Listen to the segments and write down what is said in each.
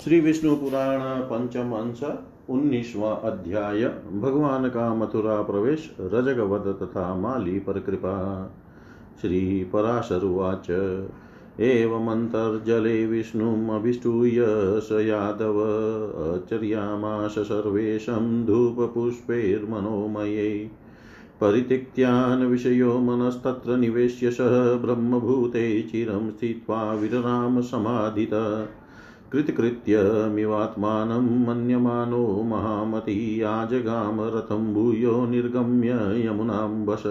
श्री विष्णु पुराण पंचम अंश उन्नीसवा अध्याय। भगवान का मथुरा प्रवेश, रजगवध तथा माली पर कृपा। श्री पराशरुवाच एवमन्तर्जले विष्णुमभिष्टूय स यादव। अचर्यामाश सर्वेशं धूपपुष्पैर्मनोमयै। परित्यक्त्यान् विषयो मनस्तत्र निवेश्य सः ब्रह्मभूते चिरं स्थित्वा विरराम समाधित। कृतकृत्यमिवात्मानं मन्यमानो महामती आजगाम भूयो निर्गम्य यमुनाम्बश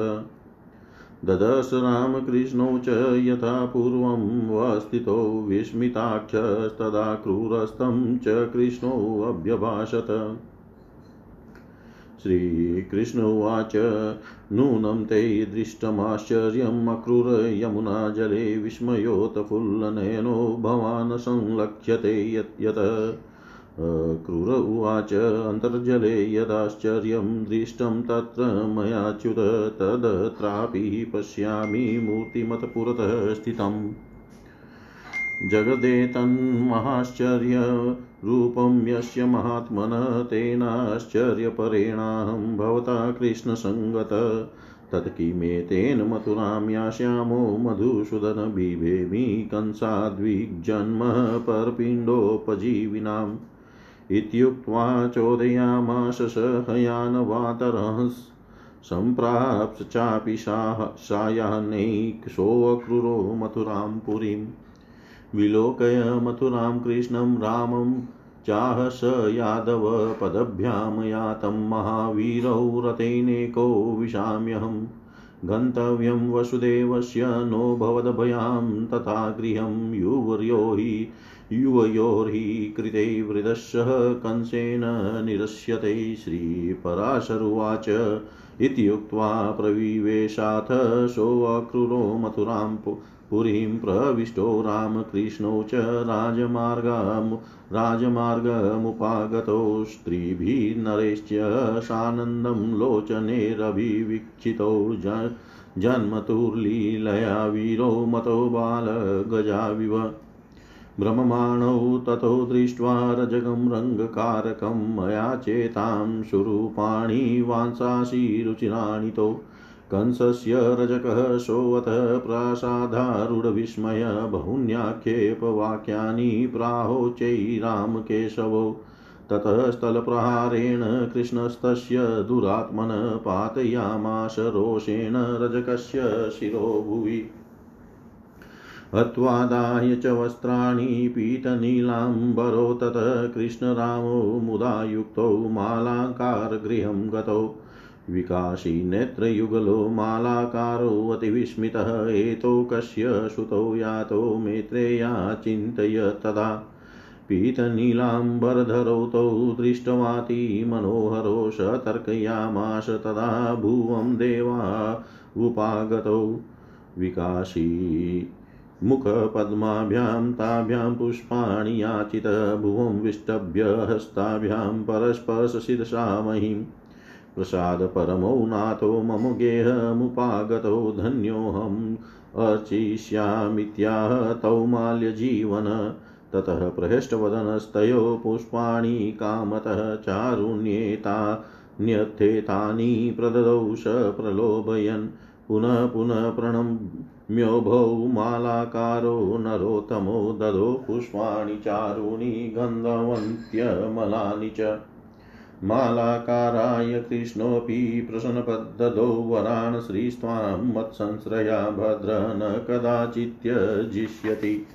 ददश रामकृष्णौ च यथा पूर्वं वस्थितो विस्मिताख्यस्तदा क्रूरस्तं च कृष्णोऽभ्यभाषत श्रीकृष्ण उवाच। नूनं ते दृष्टमाश्चर्यम् अक्रूर यमुनाजले विस्मयोतफुल्लनयनो भवान् संलक्ष्यते यत् क्रूर उवाच, अन्तर्जले यदाश्चर्यं दृष्टं तत्र मयाच्युत तदत्रापि पश्यामि मूर्तिमत्पुरतः स्थितम्। जगदेतन्महाश्चर्यरूपं यस्य महात्मन तेनाश्चर्यपरेणाहं भवता कृष्णसङ्गत। तत् किमेतेन मथुरां यास्यामो मधुसूदन बिभेमि कंसाद्विग्जन्मः परपिण्डोपजीविनाम्। इत्युक्त्वा चोदयामास स हयानवातरंस् सम्प्राप्त चापि सायाह्नैकशोऽक्रूरो मथुरां पुरीम्। विलोकय मथुरां कृष्णं रामं चाह स यादव पदभ्यां यातं महावीरौ रथेनेको विशाम्यहम् गन्तव्यं वसुदेवस्य नो भवद्भयां तथा गृहं युवर्यो हि युवयोर्हि कृते वृदस्सह कंसेन निरस्यते श्रीपराशरुवाच। इत्युक्त्वा प्रविवेशाथ सोऽक्रूरो मथुरां पुरीं प्रविष्टो रामकृष्णौ च राजमार्गम्, राजमार्गमुपागतो स्त्रीभिर्नरैश्च सानन्दं लोचनेरभिवीक्षितो जन्मतुर्लीलया वीरो मतो बालगजाविव भ्रममाणौ ततो दृष्ट्वा रजगं रङ्गकारकं, मया चेतां सुरूपाणि वांसांसि कंसस्य रजकः सोऽथ प्रासादारूढविस्मय बहून्याक्षेपवाक्यानि प्राहोच्चैरामकेशवौ ततः स्थलप्रहारेण कृष्णस्तस्य दुरात्मन पातयामाश रोषेण रजकस्य शिरो भुवि। हत्वादाय च वस्त्राणि पीतनीलाम्बरो। ततः कृष्णरामो मुदा युक्तौ मालाकारगृहं गतौ। विकासी नेत्रयुगलो मालाकारोऽतिविस्मितः एतो कस्य सुतौ यातो मेत्रेया चिन्तय तदा। पीतनीलाम्बरधरौ तौ दृष्टवाती मनोहरो सतर्कयामाश तदा भुवं देवा उपागतौ। विकासी मुखपद्माभ्यां ताभ्यां पुष्पाणि याचित भुवं विष्टभ्य हस्ताभ्यां परस्पर्शशिरसा महीम् प्रसादपरमो नाथो मम गेहमुपागतो धन्योऽहम् अर्चिष्यामित्याह तौ माल्यजीवन। ततः प्रहृष्टवदनस्तयो पुष्पाणि कामतः चारुण्येतान्यथेतानि प्रददौ स प्रलोभयन्। पुनः पुनः प्रणम्योभौ मालाकारो नरोत्तमो ददो पुष्पाणि चारूणि गन्धवन्त्यमलानि च। मालाकाराय कृष्णोऽपि प्रसन्नपद्ददौ वरान् श्रीस्त्वां मत्संश्रया भद्र न कदाचित्यजिष्यति।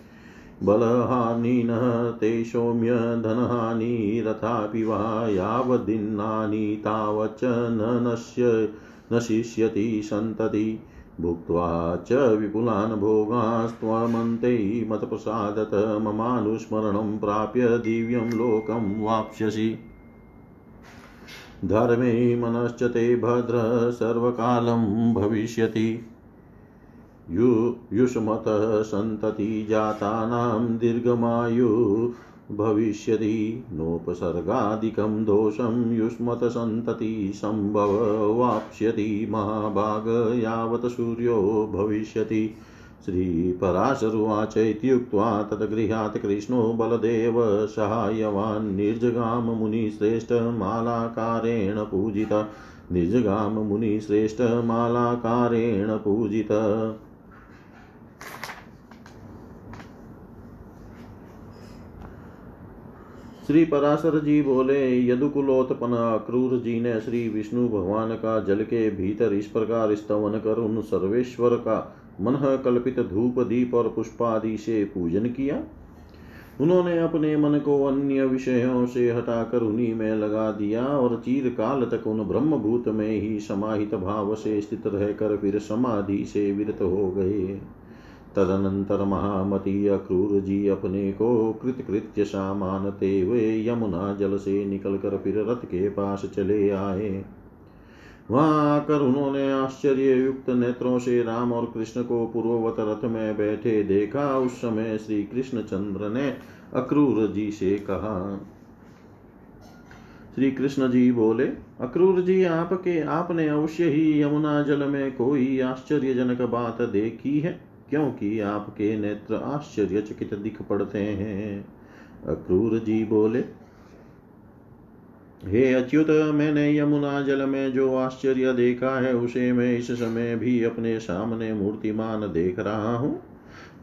बलहानिनः ते सौम्य धनहानिरथापि वा यावदिन्नानि तावच्च न नश्य नशिष्यति सन्तति। भुक्त्वा च विपुलान् भोगास्त्वमन्ते मत्प्रसादत ममानुस्मरणं प्राप्य दिव्यं लोकं वाप्स्यसि। धर्मे मनश्च ते भद्र सर्वकालं भविष्यति। यु, युष्मतः सन्ततिजातानां दीर्घमायु भविष्यति। नोपसर्गादिकं दोषं युष्मतसन्तति सम्भव वाप्स्यति। महाभाग यावत् सूर्यो भविष्यति। श्रीपराशरुवाच इत्युक्त्वा तद्गृहात् कृष्णो बलदेव सहायवान् निर्जगाम मुनिश्रेष्ठमालाकारेण पूजिता। निर्जगाम मुनिश्रेष्ठमालाकारेण पूजित। श्री पराशर जी बोले यदुकुलोत्पन अक्रूर जी ने श्री विष्णु भगवान का जल के भीतर इस प्रकार स्तवन कर उन सर्वेश्वर का मन कल्पित धूप, दीप और पुष्पादि से पूजन किया। उन्होंने अपने मन को अन्य विषयों से हटाकर उन्हीं में लगा दिया और चीर काल तक उन ब्रह्मभूत में ही समाहित भाव से स्थित रहकर फिर समाधि से विरत हो गए। तदनंतर महामती अक्रूर जी अपने को कृतकृत्य सा मानते हुए यमुना जल से निकलकर फिर रथ के पास चले आए। वहाँ आकर उन्होंने आश्चर्य युक्त नेत्रों से राम और कृष्ण को पूर्ववत रथ में बैठे देखा। उस समय श्री कृष्ण चंद्र ने अक्रूर जी से कहा, श्री कृष्ण जी बोले, अक्रूर जी, आपके, आपने अवश्य ही यमुना जल में कोई आश्चर्यजनक बात देखी है? क्योंकि आपके नेत्र आश्चर्यचकित दिख पड़ते हैं। अक्रूर जी बोले हे अच्युत, मैंने यमुना जल में जो आश्चर्य देखा है, उसे मैं इस समय भी अपने सामने मूर्तिमान देख रहा हूँ।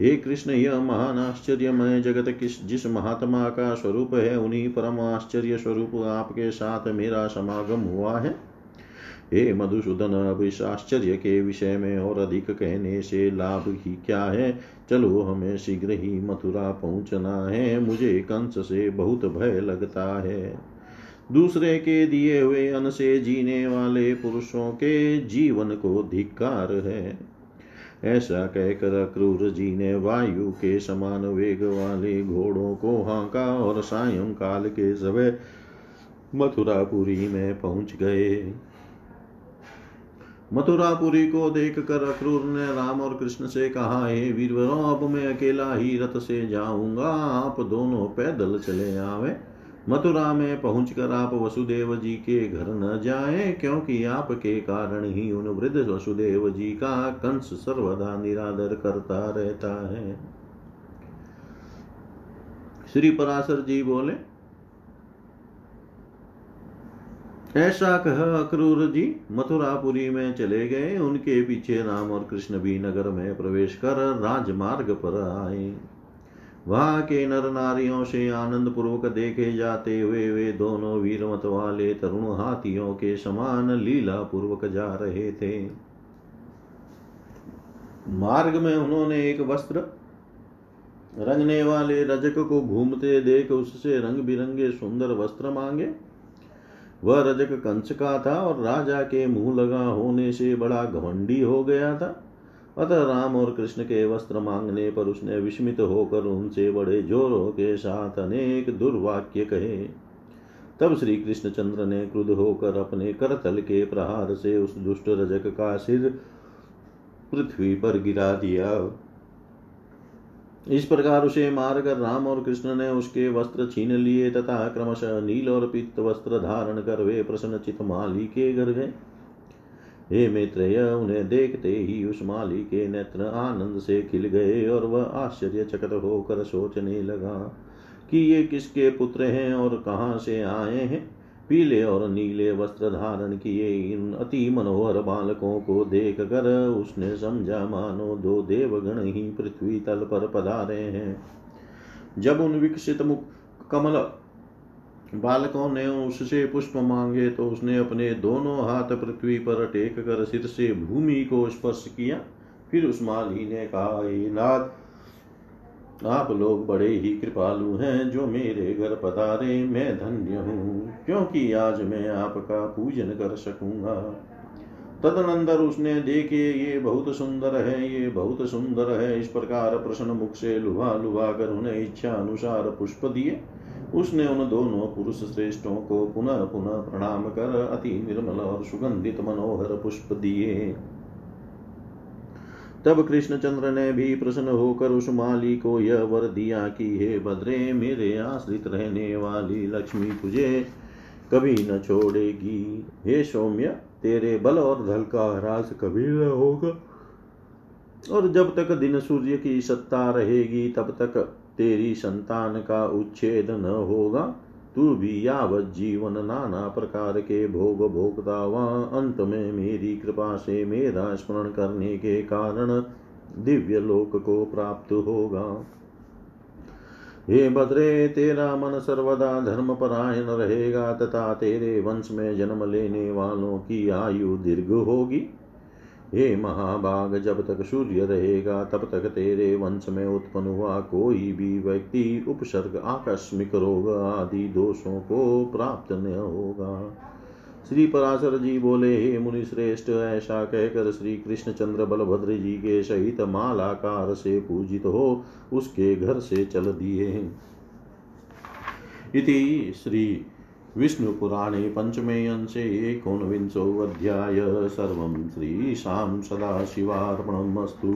हे कृष्ण, यह महान आश्चर्यमय जगत किस, जिस महात्मा का स्वरूप है, उन्हीं परम आश्चर्य स्वरूप आपके साथ मेरा समागम हुआ है। हे मधुसूदन, अब इस आश्चर्य के विषय में और अधिक कहने से लाभ ही क्या है? चलो, हमें शीघ्र ही मथुरा पहुँचना है, मुझे कंस से बहुत भय लगता है। दूसरे के दिए हुए अन्न से जीने वाले पुरुषों के जीवन को धिक्कार है। ऐसा कहकर अक्रूर जी ने वायु के समान वेग वाले घोड़ों को हाका और सायंकाल के समय मथुरापुरी में पहुँच गए। मथुरापुरी को देख कर अक्रूर ने राम और कृष्ण से कहा, हे वीरवरों, अब मैं अकेला ही रथ से जाऊँगा। आप दोनों पैदल चले आवे। मथुरा में पहुंचकर आप वसुदेव जी के घर न जाएँ, क्योंकि आपके कारण ही उन वृद्ध वसुदेव जी का कंस सर्वदा निरादर करता रहता है। श्री पराशर जी बोले, ऐसा कह अक्रूर जी, मथुरापुरी में चले गए, उनके पीछे राम और कृष्ण भी नगर में प्रवेश कर राजमार्ग पर आए। वहाँ के नर नारियों से आनंद पूर्वक देखे जाते हुए वे दोनों वीरमत वाले तरुण हाथियों के समान लीला पूर्वक जा रहे थे। मार्ग में उन्होंने एक वस्त्र रंगने वाले रजक को घूमते देख उससे रंग बिरंगे सुंदर वस्त्र मांगे। वह रजक कंस का था और राजा के मुँह लगा होने से बड़ा घमंडी हो गया था। अतः राम और कृष्ण के वस्त्र मांगने पर उसने विस्मित होकर उनसे बड़े जोरों के साथ अनेक दुर्वाक्य कहे। तब श्री कृष्णचंद्र ने क्रुद्ध होकर अपने करतल के प्रहार से उस दुष्ट रजक का सिर पृथ्वी पर गिरा दिया। इस प्रकार उसे मारकर राम और कृष्ण ने उसके वस्त्र छीन लिए तथा क्रमशः नील और पित्त वस्त्र धारण कर वे प्रसन्न चित माली के घर गए। हे मित्र उन्हें देखते ही उस माली के नेत्र आनंद से खिल गए और वह आश्चर्यचकित होकर सोचने लगा कि ये किसके पुत्र हैं और कहाँ से आए हैं। पीले और नीले वस्त्र धारण किए इन अति मनोहर बालकों को देख कर उसने समझा, मानो दो देवगण ही पृथ्वी तल पर पधारे हैं। जब उन विकसित मुख कमल बालकों ने उससे पुष्प मांगे तो उसने अपने दोनों हाथ पृथ्वी पर टेक कर सिर से भूमि को स्पर्श किया। फिर उस माली ने कहा, हे नाथ आप लोग बड़े ही कृपालु हैं जो मेरे घर पधारे। मैं धन्य हूँ, क्योंकि आज मैं आपका पूजन कर सकूँगा। तदनंतर उसने देखे, ये बहुत सुंदर है, ये बहुत सुंदर है। इस प्रकार प्रश्न मुख से लुभा लुभा कर उन्हें इच्छा अनुसार पुष्प दिए। उसने उन दोनों पुरुष श्रेष्ठों को पुनः पुनः प्रणाम कर अति निर्मल और सुगंधित मनोहर पुष्प दिए। तब कृष्णचंद्र ने भी प्रसन्न होकर उस माली को यह वर दिया कि, हे भद्रे मेरे आश्रित रहने वाली लक्ष्मी तुझे कभी न छोड़ेगी। हे सौम्य, तेरे बल और धल का ह्रास कभी न होगा। और जब तक दिन सूर्य की सत्ता रहेगी, तब तक तेरी संतान का उच्छेद न होगा। तू भी यावत जीवन नाना प्रकार के भोग भोगता वहाँ अंत में मेरी कृपा से मेरा स्मरण करने के कारण दिव्य लोक को प्राप्त होगा। हे भद्रे तेरा मन सर्वदा धर्म परायण रहेगा तथा तेरे वंश में जन्म लेने वालों की आयु दीर्घ होगी। हे महाभाग, जब तक सूर्य रहेगा, तब तक तेरे वंश में उत्पन्न हुआ कोई भी व्यक्ति उपसर्ग, आकस्मिक रोग आदि दोषों को प्राप्त न होगा। श्री पराशर जी बोले, हे मुनि श्रेष्ठ, ऐसा कहकर श्री कृष्ण चंद्र बलभद्र जी के सहित मालाकार से पूजित हो, उसके घर से चल दिए इति श्री विष्णुपुराणे पञ्चमे अंशे एकोनविंशोऽध्याय सर्वं श्रीशां सदाशिवार्पणम् अस्तु।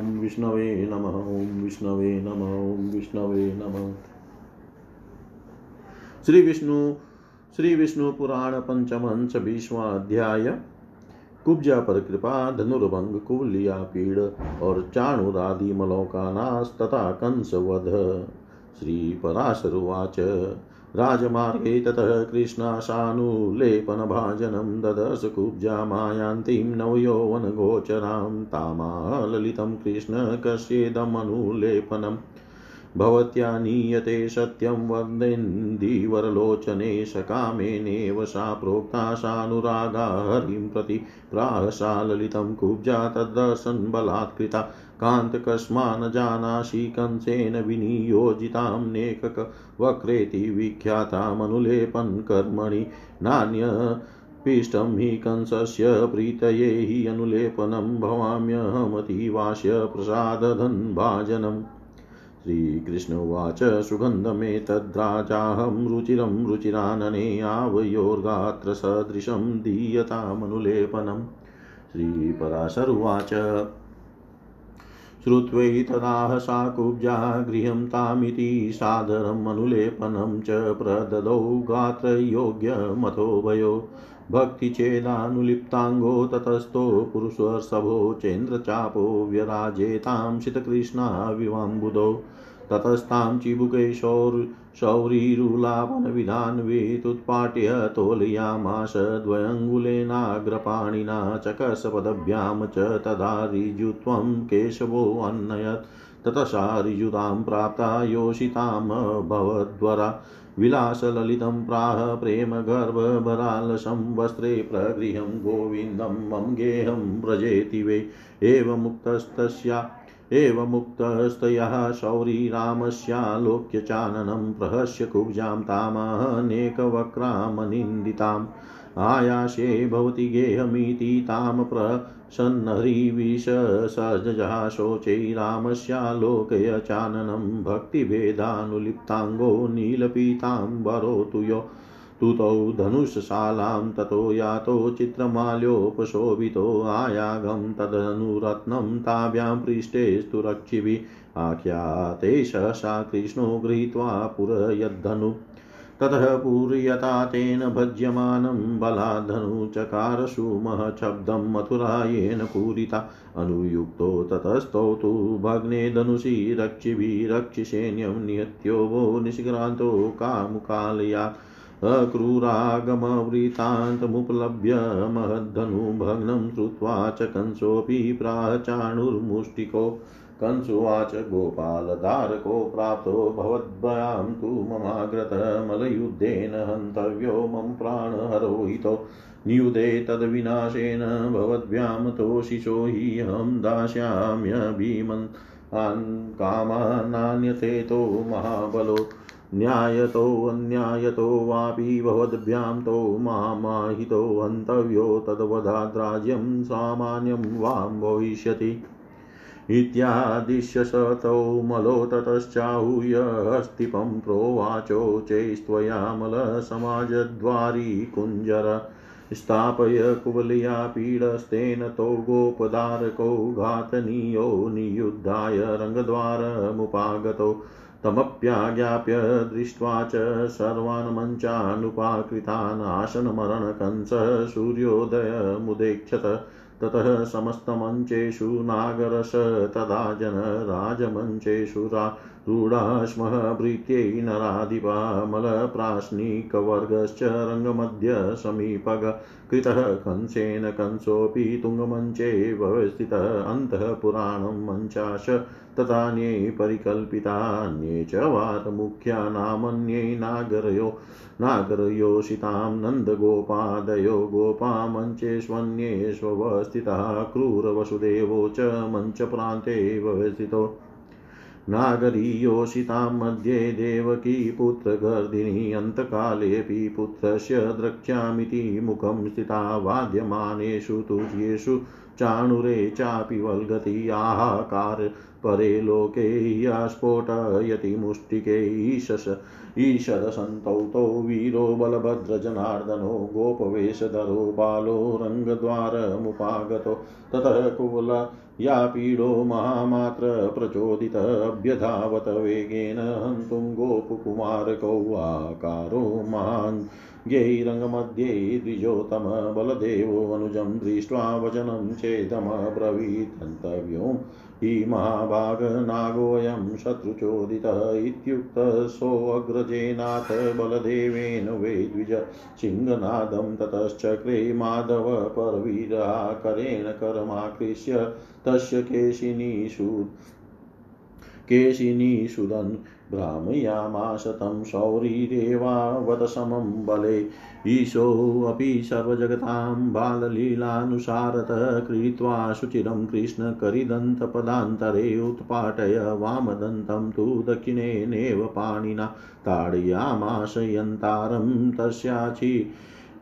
ॐ विष्णवे नमः, ॐ विष्णवे नमः, ॐ विष्णवे नमः। श्री विष्णु श्री विष्णु पुराण पंचम अंश भीष्माध्याय कुब्जा पर कृपा, धनुर्भंग, कुवलिया पीड़ और चाणुरादि मलोका नाश तथा कंस वध श्री पराशरुवाच राजमार्गे ततः कृष्णाशानुलेपनभाजनं ददर्श कुब्जा मायान्तीं नवयौवनगोचरां तामाललितं कृष्ण कस्येदमनुलेपनम् भवत्या नीयते सत्यं वन्देन्दीवरलोचने सकामेनेव सा प्रोक्ता सानुरागा हरिं प्रति प्राह सा ललितं कुब्जा तद्दर्शनबलात्कृता कान्तकस्मा जानासि कंसेन विनियोजितां नेककवक्रेति विख्यातामनुलेपनकर्मणि नान्य पिष्टं हि कंसस्य प्रीतये हि अनुलेपनं भवाम्यहमतीवास्य प्रसादधन्भाजनम् श्रीकृष्ण उवाच, सुगन्धमेतद्राजाहं रुचिरं रुचिरानने आवयोर्गात्र सदृशं दीयतामनुलेपनम्। श्रीपराशर उवाच श्रुत्वैतदाह सा कुब्जा गृहं तामिति सादरम् अनुलेपनं च प्रददौ गात्रयोग्यमथोभयो। भक्तिचेदानुलिप्ताङ्गो ततस्थो पुरुषर्षभो चेन्द्रचापो व्यराजेतां शितकृष्णा विवाम्बुधौ ततस्तां चिबुकैशौर् शौरीरुलापनविधान्वितुत्पाट्य तोलयामाश द्वयङ्गुलेनाग्रपाणिना चकसपदभ्यां च तदा ऋजुत्वं केशवोऽन्नयत् ततसा ऋजुतां प्राप्ता योषितामभवद्वरा विलासललितं प्राह प्रेमगर्भभरालसं वस्त्रे प्रगृहं गोविन्दं मम गेहं व्रजेति वै। एवमुक्तस्तस्या एवमुक्तस्तयः शौरीरामस्यालोक्य चाननं प्रहस्य कुब्जां तामनेकवक्रामनिन्दिताम् आयासे भवति गेहमिति तां प्रसन्नह्रीविशसजः शोचैरामस्यालोकय चाननं भक्तिभेदानुलिप्ताङ्गो नीलपीताम्बरो तु यो। तुतौ धनुषशालां ततो यातो चित्रमाल्योपशोभितो आयागं तदनुरत्नं ताभ्यां पृष्ठेस्तु रक्षिभिः आख्याते सहसा कृष्णो गृहीत्वा पुरयद्धनु। ततः पूर्यता तेन भज्यमानं बलाद्धनुचकारसुमःशब्दं मथुरायेन पूरिता। अनुयुक्तो ततस्थौ तु भग्ने धनुषि रक्षिभिरक्षिसैन्यं निहत्यो वो निष्क्रान्तो कामुकालयात् अक्रूरागमवृतान्तमुपलभ्य महद्धनुभग्नं श्रुत्वा च कंसोऽपि प्राचाणुर्मुष्टिको। कंसुवाच, गोपालधारको प्राप्तो भवद्भयां तु ममाग्रतमलयुद्धेन हन्तव्यो, मम प्राणहरोहितो। नियुधे तद्विनाशेन भवद्भ्यां तोषिषो हि अहं दास्याम्यभीमन् कामानान्यथेतो महाबलो। न्यायतोऽन्यायतो वापि भवद्भ्यां तो मामाहितो हन्तव्यो तद्वदाद्राज्यं सामान्यं वां भविष्यति। इत्यादिश्यसतौ मलो ततश्चाहूय हस्तिपं प्रोवाचो चैस्त्वयामलसमाजद्वारी कुञ्जर। स्थापय कुवलया पीडस्तेन तौ गोपदारकौ घातनीयो नियुद्धाय रङ्गद्वारमुपागतौ। तमप्याज्ञाप्य दृष्ट्वा च सर्वान् मञ्चानुपाकृतान् आसनमरणकंस सूर्योदयमुदेक्षत ततः समस्तमञ्चेषु नागरस तदा जनराजमञ्चेषु रूढाश्मः भृत्यै नराधिपामलप्राश्निकवर्गश्च रङ्गमध्य समीपग कृतः कंसेन कंसोऽपि तुङ्गमञ्चे व्यवस्थितः अन्तः पुराणं मञ्चाश तथान्ये परिकल्पितान्ये च वारमुख्या नामन्ये नागरयो नागरयोषितां नन्दगोपादयो गोपामञ्चेष्वन्येष्वस्थितः क्रूरवसुदेवो च मञ्चप्रान्ते व्यवस्थितो नागरीयोषितां मध्ये देवकी पुत्रगर्दिनी अन्तकालेऽपि पुत्रस्य द्रक्ष्यामिति मुखं स्थिता वाद्यमानेषु तुर्येषु चाणुरे चापि वल्गति आहाकार परे लोके या स्फोटयति मुष्टिके ईशस ईशदसन्तौ वीरो बलभद्रजनार्दनो गोपवेशधरो बालो रङ्गद्वारमुपागतो ततः कुल या पीडो महामात्र प्रचोदित अभ्यधावत वेगेन हन्तुं गोपकुमारकौ आकारो महान्। ज्ञैरङ्गमध्ये द्विजोतम बलदेवोऽनुजं दृष्ट्वा वचनं चेदमब्रवीत् हन्तव्यो हि महाभागनागोऽयं शत्रुचोदितः इत्युक्तसोऽग्रजेनाथ बलदेवेन वै द्विज सिंहनादं ततश्चक्रे माधव परवीराकरेण तस्य केशिनीषु केशिनीषुदन् भ्रामयामास तं शौरिरेवावत समं बले ईशोऽपि सर्वजगतां बाललीलानुसारतः कृत्वा शुचिरं कृष्णकरिदन्तपदान्तरे उत्पाटय वामदन्तं तु दक्षिणेनेव पाणिना। ताडयामास यन्तारं तस्याचि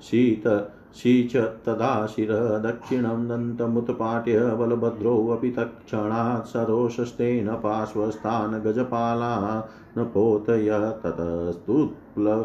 शीत शीच तदा शिरः दक्षिणं दन्तमुत्पाट्य बलभद्रोऽपि तत्क्षणात् सरोषस्तेन पार्श्वस्थान् गजपालान् पोतय ततस्तुप्लुत्य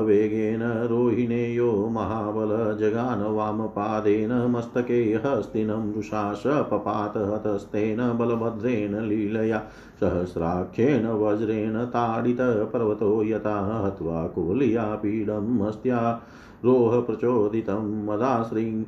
वेगेन रोहिणेयो महाबल जगान वामपादेन मस्तके हस्तिनं रुषास पपात हतस्तेन बलभद्रेण लीलया सहस्राख्येन वज्रेण ताडितपर्वतो यथा हत्वा कुलीयापीडम् अस्त्या रोह प्रचोदितं मदाश्रीं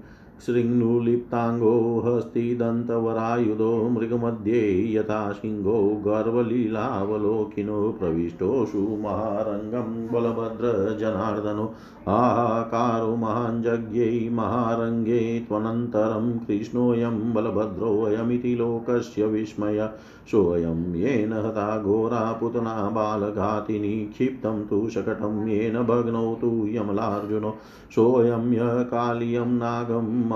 शृङ्नुलिप्ताङ्गो हस्तिदन्तवरायुधो मृगमध्ये यथा सिंहो गर्वलीलावलोकिनो प्रविष्टोषु महारङ्गं बलभद्रजनार्दनो। हाहाकारो महाञ्जज्ञै महारङ्गे त्वनन्तरं कृष्णोऽयं बलभद्रोऽयमिति लोकस्य विस्मय। सोऽयं येन हता घोरा पुतना बालघातिनी, क्षिप्तं तु शकटं येन भग्नौ तु यमलार्जुनो। सोऽयं य कालियं नागं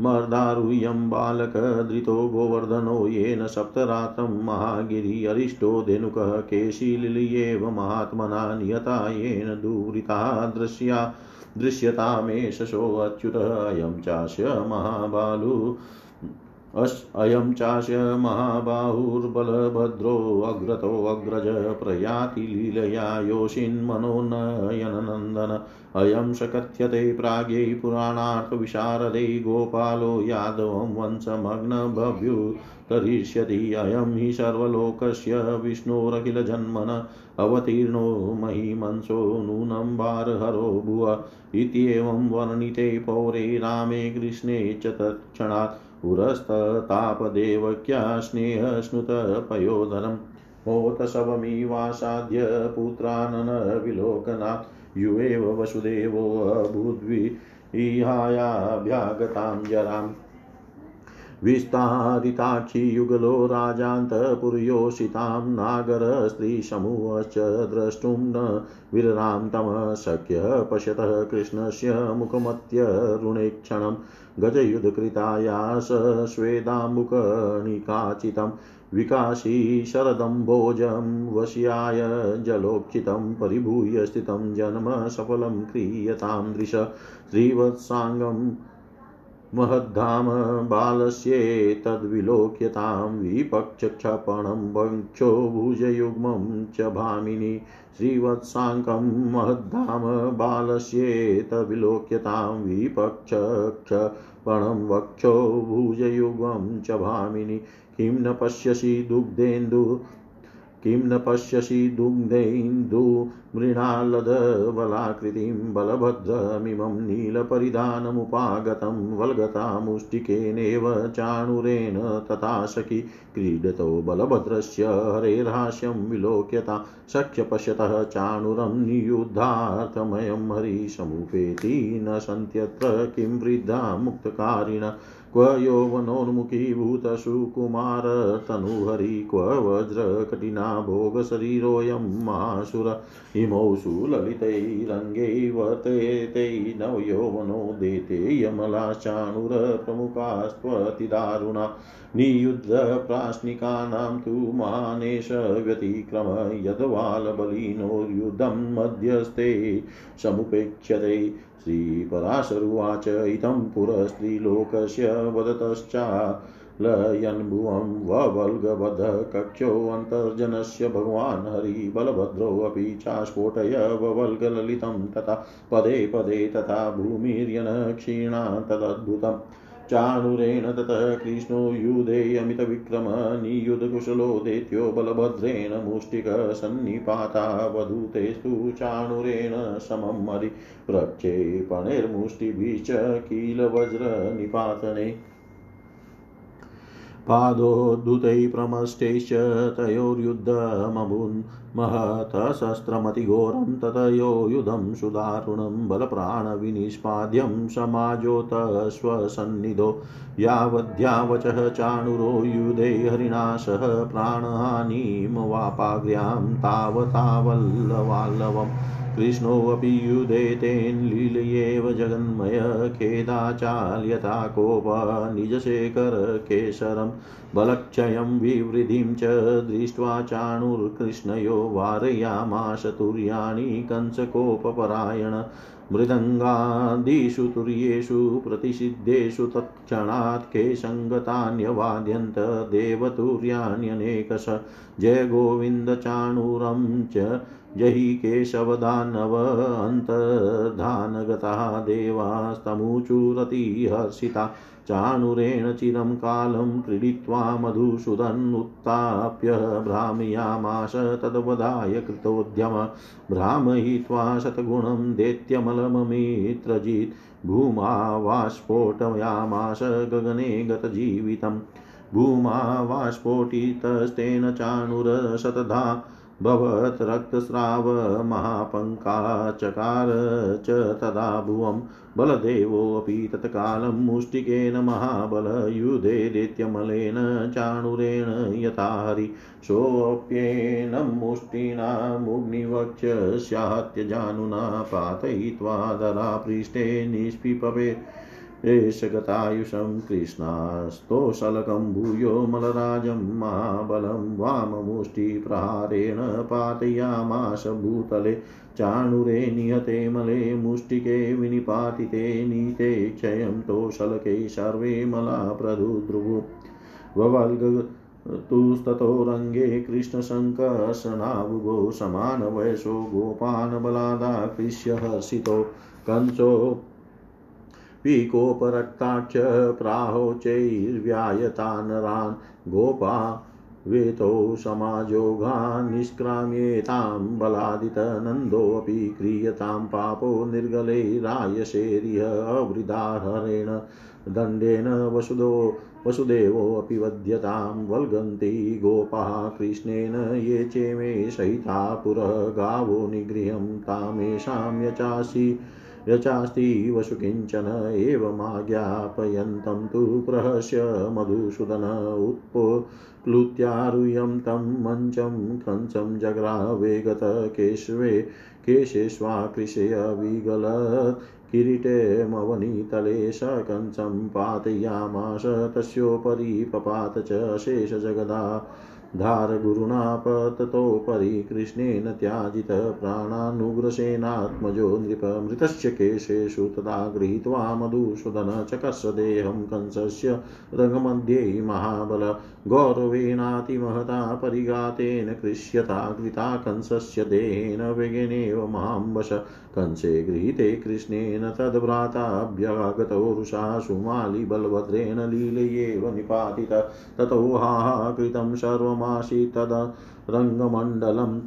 मर्दारुह्यं बालकधृतो गोवर्धनो, येन सप्तरात्रं महागिरि अरिष्टो धेनुकः केशीलिल्येव महात्मना नियता येन दूरिता दृश्या दृश्यतामेष सोऽच्युतः अयं चास्य महाबालु। अयं चास्य महाबाहुर्बलभद्रोऽग्रतोऽग्रज प्रयाति लीलया योषिन्मनोनयननन्दन अयं सकथ्यते प्राज्ञै पुराणार्थविशारदै गोपालो यादवं वंशमग्नभव्युतरिष्यति अयं हि सर्वलोकस्य विष्णोरखिलजन्मन अवतीर्णो महिमंसो नूनं भारहरो भुव इत्येवं वर्णिते पौरे रामे कृष्णे च तत्क्षणात् पुरस्ततापदेवक्या स्नेहस्नुतपयोधरम् मोतशवमिवासाद्य पुत्राननविलोकनात्। युवेव वसुदेवोऽभूद्विहायाभ्यागतां जराम्। विस्तारिताक्षियुगलो राजान्तपुर्योषितां नागरस्त्रीसमूहश्च द्रष्टुं न विररां तमः शक्यः पश्यतः कृष्णस्य मुखमत्यरुणेक्षणं गजयुधकृताया स स्वेदाम्बुकणिकाचितं विकाशी शरदम्भोजं वश्याय जलोक्षितं परिभूय स्थितं जन्म सफलं क्रियतां दृश श्रीवत्साङ्गं महद्धाम बालस्येतद्विलोक्यतां विपक्षक्षपणं वक्षो भुजयुग्मं च भामिनि श्रीवत्साङ्कं महद्धाम बालस्येतविलोक्यतां विपक्षक्षपणं वक्षो भुजयुगं च भामिनि किं न पश्यसि दुग्धेन्दु किं न पश्यसि दुग्धेन्दुमृणालदवलाकृतिं बलभद्रमिमं नीलपरिधानमुपागतं वल्गतामुष्टिकेनेव चाणुरेण तथा सखि क्रीडतो बलभद्रस्य हरेर्हास्यं विलोक्यता सख्य पश्यतः चाणुरं नियुद्धार्थमयं हरिसमुपेति न सन्त्यत्र किं वृद्धा मुक्तकारिण क्व यौवनोन्मुखीभूतसुकुमारतनुहरि क्व वज्रकठिना भोगशरीरोऽयं महासुर इमौ सुललितैरङ्गै वर्तेते नवयौवनो देते यमलाश्चाणुरप्रमुखास्त्वतिदारुणा नियुद्धप्राश्निकानां तु मानेश व्यतिक्रम यद्वालबलिनोर्युद्धं मध्यस्थे समुपेक्ष्यते श्रीपराशरुवाच इदं पुरस्त्रीलोकस्य वदतश्चालयन्भुवं ववल्गबद्धकक्षोऽन्तर्जनस्य भगवान् हरिबलभद्रोऽपि चास्फोटय ववल्गललितं तथा पदे पदे तथा भूमिर्यन क्षीणा तदद्भुतम् चाणुरेण ततः कृष्णो युधेऽमितविक्रम नियुधकुशलो देत्यो बलभद्रेण मुष्टिकसन्निपाता वधूतेस्तु चाणुरेण समं हरि प्रक्षेपणैर्मुष्टिभिश्च किल वज्रनिपातने पादोद्धुतैः प्रमष्टैश्च तयोर्युद्धमभून् महतशस्त्रमतिघोरं ततयो युधं सुदारुणं बलप्राणविनिष्पाद्यं समाजोतस्वसन्निधो। यावद्यावचः चाणुरो युधे हरिणाशः प्राणहानिमवापाग्र्यां तावतावल्लवाल्लवम्। कृष्णोऽपि युधे तेन लीलयेव जगन्मय खेदाचाल्यता कोप निजशेखरकेशरं बलक्षयं विवृद्धिं च दृष्ट्वा चाणुर्कृष्णयो वारयामाश तुर्याणि कंसकोपपरायण मृदङ्गादिषु तुर्येषु प्रतिषिद्धेषु तत्क्षणात् के सङ्गतान्यवाद्यन्त देवतुर्याण्यनेकश च जहि केशवदानव अन्तर्धानगता देवास्तमुचुरतिहर्षिता। चाणुरेण चिरं कालं क्रीडित्वा मधुसूदन्नुत्थाप्य भ्रामयामाश तद्वदाय कृतोद्यम। भ्रामयित्वा शतगुणं दैत्यमलममित्रजित्। भूमा वास्फोटयामाश गगने गतजीवितम्। भूमा वास्फोटितस्तेन चाणुरशतधा भवत् रक्तस्राव महापङ्काचकार च तदा भुवं बलदेवोऽपि तत्कालं मुष्टिकेन महाबलयुधे दैत्यमलेन चाणुरेण यथा हरि सोऽप्येनं मुष्टिनामुग्निवक्ष्यस्यात्यजानुना पातयित्वा धरापृष्ठे निष्पिपवे एष गतायुषं कृष्णास्तोशलकं भूयो मलराजं महाबलं वाममुष्टिप्रहारेण पातयामाश भूतले चाणुरे निहते मले मुष्टिके विनिपातिते नीते क्षयं तोशलके सर्वे मला प्रदुद्रुवु ववल्ग तुस्ततोरङ्गे कृष्णशङ्कर्षणाबुभो समानवयसो गोपान् बलादाकृष्य हर्षितो कंसो पीकोपरक्ताक्ष प्राहोचैर्व्यायतानरान् गोपा वेतो समाजोघान् निष्क्राम्येतां बलादितनन्दोऽपि क्रियतां पापो निर्गलैरायशेरिह अवृदाहरेण दण्डेन वसुदो वसुदेवोऽपि वध्यतां वल्गन्ति गोपाः कृष्णेन ये चेमे सहिता पुरः गावो निगृहं तामेषां यचासि यचास्ति वसु किंचन एवमाज्ञापयन्तं तु प्रहस्य मधुसूदन उत्प्लुत्यारुह्यं तं मञ्चं कंसं जग्रावेगत केशवे विगलत् किरीटेमवनीतले स कंसं पातयामास तस्योपरि पपात च शेषजगदा धारगुरुणा पततोपरि कृष्णेन त्याजित प्राणानुग्रसेनात्मजो नृप मृतस्य केशेषु तदा गृहीत्वा मधुसूदन चकस्य देहं कंसस्य रङ्गमध्ये महाबल गौरवेणातिमहता परिघातेन कृष्यता कृता कंसस्य देहेन वेगेनेव महाम्बश कंसे गृहीते कृष्णेन तद्भ्राताभ्यगतो रुषा सुमालिबलभद्रेण लीलयेव निपातित। ततो हा कृतं सर्वम् क्षिप्तमासि तद रङ्गमण्डलम्।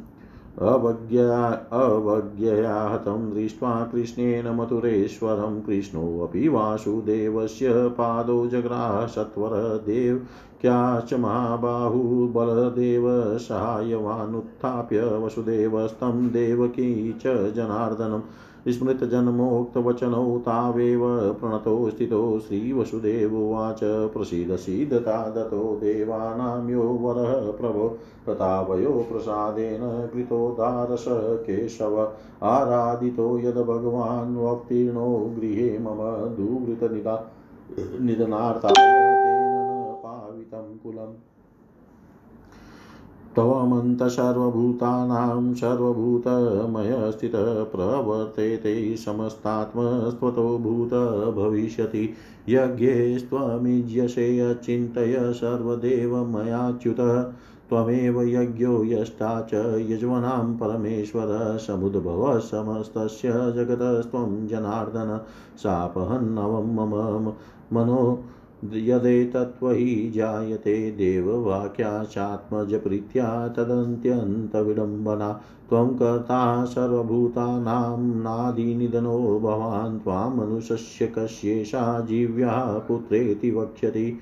अवज्ञया अवज्ञया हतं दृष्ट्वा कृष्णेन मथुरेश्वरं कृष्णोऽपि वासुदेवस्य पादौ जग्राह सत्वरदेव क्याश्च महाबाहुबलदेव सहायवानुत्थाप्य वसुदेवस्तं देवकी च जनार्दनम् स्मृतजन्मोक्तवचनौ तावेव प्रणतो स्थितो श्रीवसुदेवोवाच प्रसीदसीदता दतो देवानां यो वरः प्रभो। प्रतापयो प्रसादेन कृतोदारस केशव। आराधितो यद् भगवान् अवतीर्णो गृहे मम दुवृतनिदा निधनार्थाय त्वमन्तः सर्वभूतानां सर्वभूतमयस्थितः प्रवर्तेते समस्तात्मस्त्वतो भूत भविष्यति यज्ञेस्त्वमिज्यसे अचिन्तय सर्वदेव मयाच्युतः त्वमेव यज्ञो यष्टा च यज्वनां परमेश्वर समुद्भवः समस्तस्य जगतस्त्वं जनार्दन। शापहन्नवं मम मनो यदेतत्त्वहि जायते देववाक्याचात्मजप्रीत्या तदन्त्यन्तविडम्बना। त्वं कर्ता सर्वभूतानां नादिनिधनो भवान् त्वामनुशस्य कस्येषा जीव्या पुत्रेति वक्ष्यति।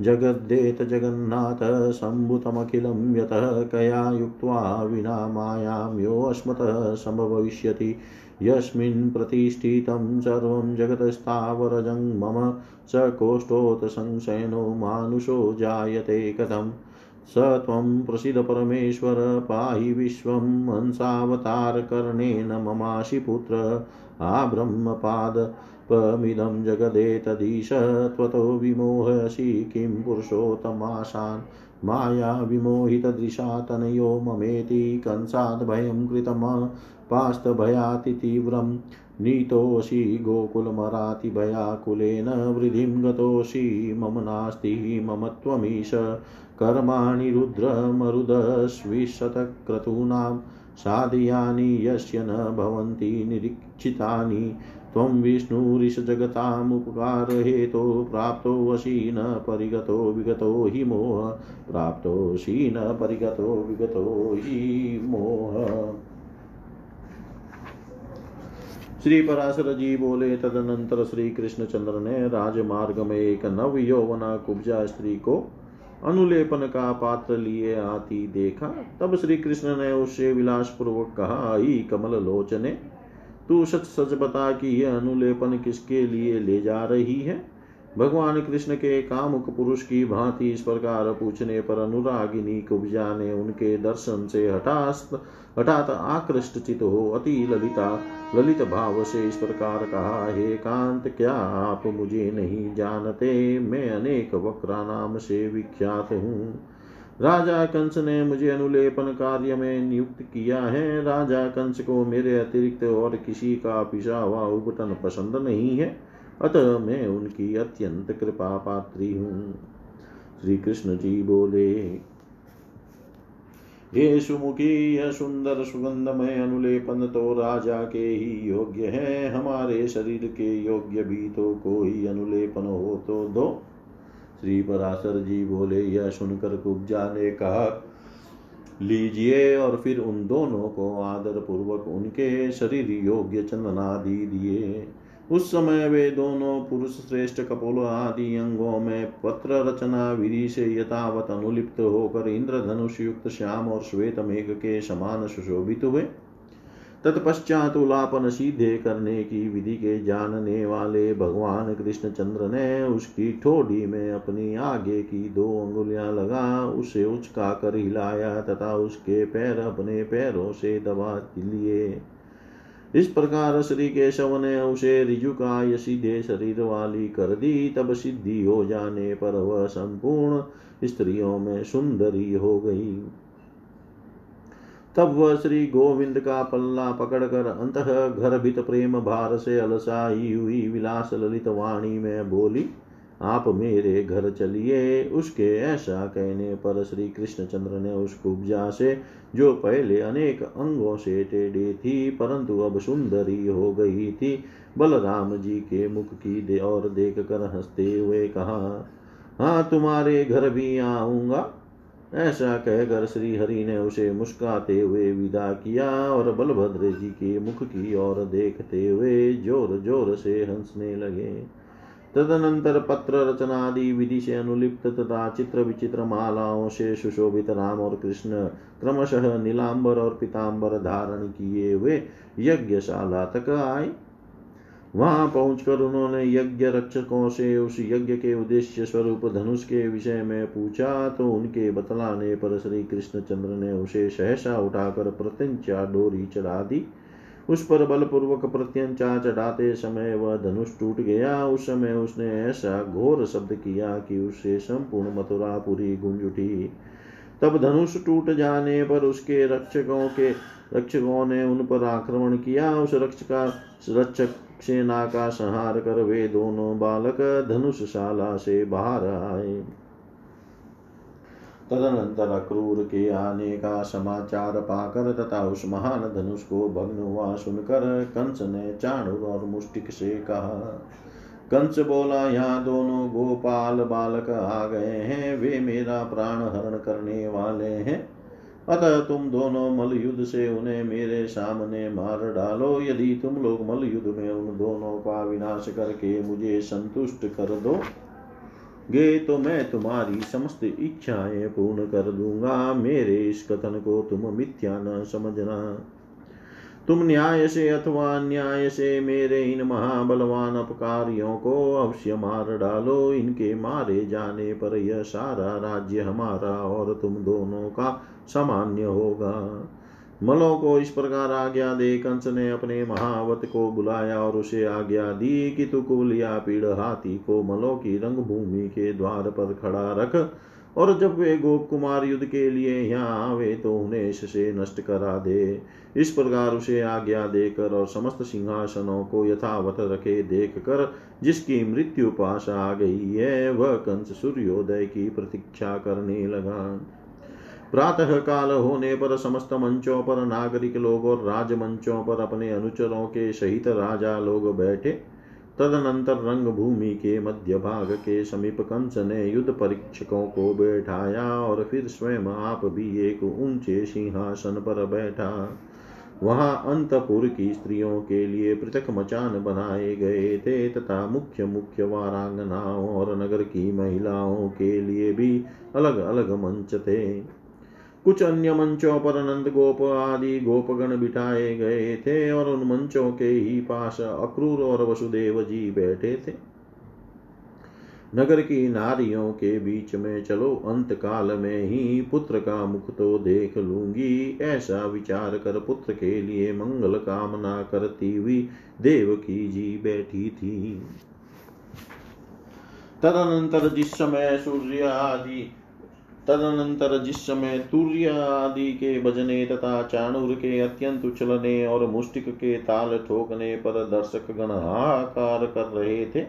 जगद्देत जगन्नाथ, सम्भुतमखिलं यतः कया युक्त्वा विना मायां योऽस्मतः सम्भविष्यति। यस्मिन् प्रतिष्ठितं सर्वं जगतस्थावरजं मम स कोष्ठोत्संशयनो मानुषो जायते कथम् स त्वं प्रसिद्धपरमेश्वर परमेश्वर, पाहि विश्वं हंसावतारकर्णेन ममाशि पुत्र आब्रह्मपादपमिदं जगदेतदीश त्वतो विमोहसि किं पुरुषोत्तमाशान्। माया विमोहितदृशा तनयो ममेति कंसाद्भयं कृतमपास्तभयाति तीव्रं। नीतोऽसि गोकुलमरातिभयाकुलेन वृद्धिं गतोऽसि। मम नास्ति, मम त्वमीश। कर्माणि रुद्रमरुदस्विशतक्रतूनां। साधयानि यस्य न भवन्ति, निरीक्षितानि त्वं विष्णुरिषजगतामुपकारहेतो प्राप्तोऽसि न परिगतो विगतो हि मोह प्राप्तोऽसि न परिगतो विगतो हि मोह। श्री पराशर जी बोले, तदनंतर श्री कृष्णचंद्र ने राजमार्ग में एक नव यौवना कुब्जा स्त्री को अनुलेपन का पात्र लिए आती देखा। तब श्री कृष्ण ने उससे विलासपूर्वक कहा ही कमल लोचने तू सच सच बता कि यह अनुलेपन किसके लिए ले जा रही है? भगवान कृष्ण के कामुक पुरुष की भांति इस प्रकार पूछने पर अनुरागिनी कुब्जा ने उनके दर्शन से हठात हठात आकृष्ट चित हो। अति ललिता, ललित भाव से इस प्रकार कहा, हे कांत, क्या आप मुझे नहीं जानते? मैं अनेक वक्रा नाम से विख्यात हूँ। राजा कंस ने मुझे अनुलेपन कार्य में नियुक्त किया है। राजा कंस को मेरे अतिरिक्त और किसी का पिछा हुआ उबटन पसंद नहीं है। अतः मैं उनकी अत्यंत कृपा पात्री हूँ। श्री कृष्ण जी बोले, हे सुमुखी, यह सुंदर सुगंधमय अनुलेपन तो राजा के ही योग्य है। हमारे शरीर के योग्य भी तो कोई अनुलेपन हो तो दो। श्री पराशर जी बोले, यह सुनकर कुब्जा ने कहा, लीजिए और फिर उन दोनों को आदर पूर्वक उनके शरीर योग्य चंदनादि दिए। उस समय वे दोनों पुरुष श्रेष्ठ कपोल आदि अंगों में पत्र रचना विधि से यथावत अनुलिप्त होकर इंद्रधनुष युक्त श्याम और श्वेत मेघ के समान सुशोभित हुए। तत्पश्चात उलापन सीधे करने की विधि के जानने वाले भगवान कृष्ण चंद्र ने उसकी ठोड़ी में अपनी आगे की दो अंगुलियाँ लगा, उसे उचका कर हिलाया तथा उसके पैर अपने पैरों से दबा लिए। इस प्रकार श्री केशव ने उसे रिजुकाय सीधे शरीर वाली कर दी। तब सिद्धि हो जाने पर वह संपूर्ण स्त्रियों में सुंदरी हो गई। तब वह श्री गोविंद का पल्ला पकड़कर अंत गर्भित प्रेम भार से अलसाई हुई विलास ललित वाणी में बोली, आप मेरे घर चलिए उसके ऐसा कहने पर श्री कृष्णचंद्र ने उस कुब्जा से, जो पहले अनेक अंगों से टेढ़ी थी, परंतु अब सुंदरी हो गई थी, बलराम जी के मुख की दे, और देख कर हँसते हुए कहा हाँ तुम्हारे घर भी आऊँगा। ऐसा कहकर श्री हरि ने उसे मुस्काते हुए विदा किया और बलभद्र जी के मुख की ओर देखते हुए ज़ोर ज़ोर से हंसने लगे। तदनंतर पत्र रचना आदि विधि से अनुलिप्त तथा चित्र विचित्र मालाओं से सुशोभित राम और कृष्ण क्रमशः नीलांबर और पिताम्बर धारण किए हुए यज्ञशाला तक आए। वहाँ पहुंचकर उन्होंने यज्ञ रक्षकों से उस यज्ञ के उद्देश्य स्वरूप धनुष के विषय में पूछा तो उनके बतलाने पर श्री कृष्ण चंद्र ने उसे सहसा उठाकर प्रत्यंचा डोरी चढ़ा दी। उस पर बलपूर्वक प्रत्यंचा चढ़ाते समय वह धनुष टूट गया। उस समय उसने ऐसा घोर शब्द किया कि उससे संपूर्ण मथुरा पूरी गुंज उठी। तब धनुष टूट जाने पर उसके रक्षकों के रक्षकों ने उन पर आक्रमण किया। उस रक्षका, रक्षक सेना का संहार कर वे दोनों बालक धनुषशाला से बाहर आए। तदनंतर अक्रूर के आने का समाचार पाकर तथा उस महान धनुष को भग्न हुआ सुनकर कंस ने चाणुर और मुष्टिक से कहा, कंस बोला, यहाँ दोनों गोपाल बालक आ गए हैं, वे मेरा प्राण हरण करने वाले हैं। अतः तुम दोनों मलयुद्ध से उन्हें मेरे सामने मार डालो। यदि तुम लोग मलयुद्ध में उन दोनों का विनाश करके मुझे संतुष्ट कर दो गे तो मैं तुम्हारी समस्त इच्छाएँ पूर्ण कर दूँगा। मेरे इस कथन को तुम मिथ्या न समझना। तुम न्याय से अथवा अन्याय से मेरे इन महाबलवान अपकारियों को अवश्य मार डालो। इनके मारे जाने पर यह सारा राज्य हमारा और तुम दोनों का सामान्य होगा। मलो को इस प्रकार आज्ञा दे। कंस ने अपने महावत को बुलाया और उसे आज्ञा दी कि तू कुलिया पीड़ हाथी को मलो की रंग भूमि के द्वार पर खड़ा रख। और जब वे गोप कुमार युद्ध के लिए यहाँ आवे तो उन्हें इससे नष्ट करा दे। इस प्रकार उसे आज्ञा देकर और समस्त सिंहासनों को यथावत रखे देख कर जिसकी मृत्यु पास आ गई है, वह कंस सूर्योदय की प्रतीक्षा करने लगा। प्रातः काल होने पर समस्त मंचों पर नागरिक लोग और राजमंचों पर अपने अनुचरों के सहित राजा लोग बैठे। तदनंतर रंगभूमि के मध्य भाग के समीप कंस ने युद्ध परीक्षकों को बैठाया और फिर स्वयं आप भी एक ऊँचे सिंहासन पर बैठा। वहाँ अंतपुर की स्त्रियों के लिए पृथक मचान बनाए गए थे तथा मुख्य मुख्य वारांगनाओं और नगर की महिलाओं के लिए भी अलग अलग मंच थे। कुछ अन्य मंचों पर नंद गोप आदि गोपगण बिठाए गए थे और उन मंचों के ही पास अक्रूर और वसुदेव जी बैठे थे। नगर की नारियों के बीच में चलो अंत काल में ही पुत्र का मुख तो देख लूँगी। ऐसा विचार कर पुत्र के लिए मंगल कामना करती हुई देव की जी बैठी थी। तदनंतर जिस समय सूर्य आदि तदनंतर जिस समय तूर्य आदि के बजने तथा चाणूर के अत्यंत उछलने और मुष्टिक के ताल ठोकने पर दर्शक गण हाकार कर रहे थे।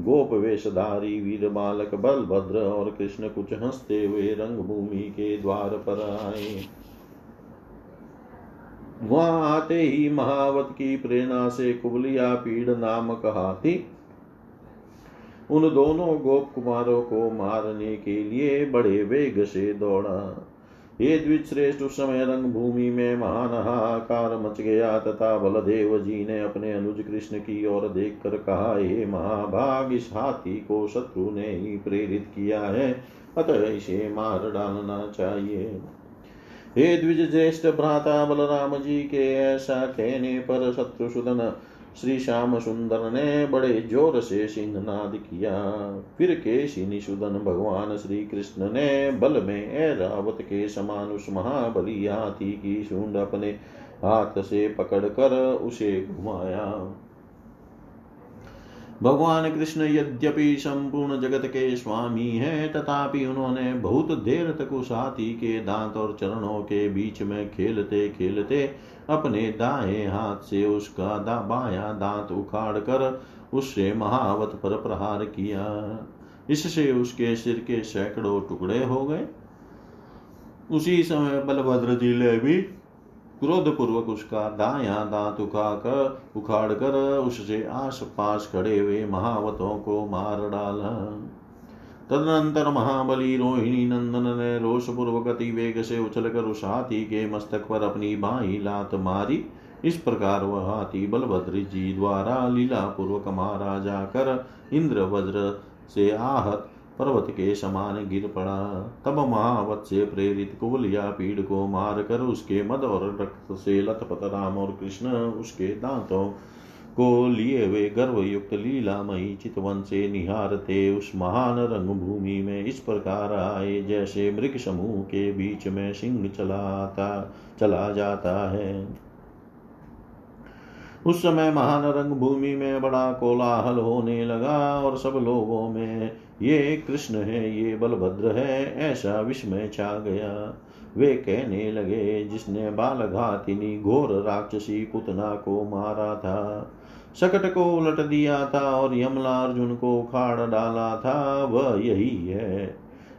गोप वेशधारी वीर बालक, बलभद्र और कृष्ण कुछ हँसते हुए रंग भूमि के द्वार पर आए। वहाँ आते ही महावत की प्रेरणा से कुबलिया पीड़ नामक हाथी उन दोनों गोप कुमारों को मारने के लिए बड़े वेग से दौड़ा। ये द्विश्रेष्ठ उस समय रंग भूमि में महान हाकार मच गया तथा बलदेव जी ने अपने अनुज कृष्ण की ओर देख कर कहा, हे महाभाग, इस हाथी को शत्रु ने ही प्रेरित किया है, अतः इसे मार डालना चाहिए। हे द्विज ज्येष्ठ भ्राता बलराम जी के ऐसा कहने पर शत्रुसुदन श्री श्याम सुंदर ने बड़े ज़ोर से सिंहनाद किया फिर केशी निषुदन भगवान श्री कृष्ण ने बल में ऐरावत के समान उस महाबली हाथी की सूंड अपने हाथ से पकड़कर उसे घुमाया। भगवान कृष्ण यद्यपि संपूर्ण जगत के स्वामी हैं, तथापि उन्होंने बहुत देर तक उस हाथी के दांत और चरणों के बीच में खेलते खेलते अपने दाएँ हाथ से उसका दा, बाया दांत उखाड़ कर उससे महावत पर प्रहार किया। इससे उसके सिर के सैकड़ों टुकड़े हो गए। उसी समय बलभद्र जी ने भी क्रोध पूर्वक उसका दाया दांत उखा कर उखाड़ कर उससे आस पास खड़े हुए महावतों को मार डाला। तदनंतर महाबली रोहिणी नंदन ने रोष पूर्वक अति वेग से उछलकर उस हाथी के मस्तक पर अपनी बाई लात मारी। इस प्रकार वह हाथी बलभद्र जी द्वारा लीला पूर्वक मारा जाकर इंद्र वज्र से आहत पर्वत के समान गिर पड़ा। तब महावत से प्रेरित कुबलिया पीड़ को मार कर उसके मद और रक्त से लथपथ राम और कृष्ण उसके दांतों को लिए वे गर्वयुक्त लीलामयी चितवन से निहारते उस महान रंग भूमि में इस प्रकार आए, जैसे मृग समूह के बीच में सिंह चलाता, चला जाता है। उस समय महान रंग भूमि में बड़ा कोलाहल होने लगा और सब लोगों में, ये कृष्ण है, ये बलभद्र है, ऐसा विस्मय छा गया। वे कहने लगे, जिसने बाल घातिनी घोर राक्षसी पुतना को मारा था शकट को उलट दिया था और यमला अर्जुन को उखाड़ डाला था, वह यही है।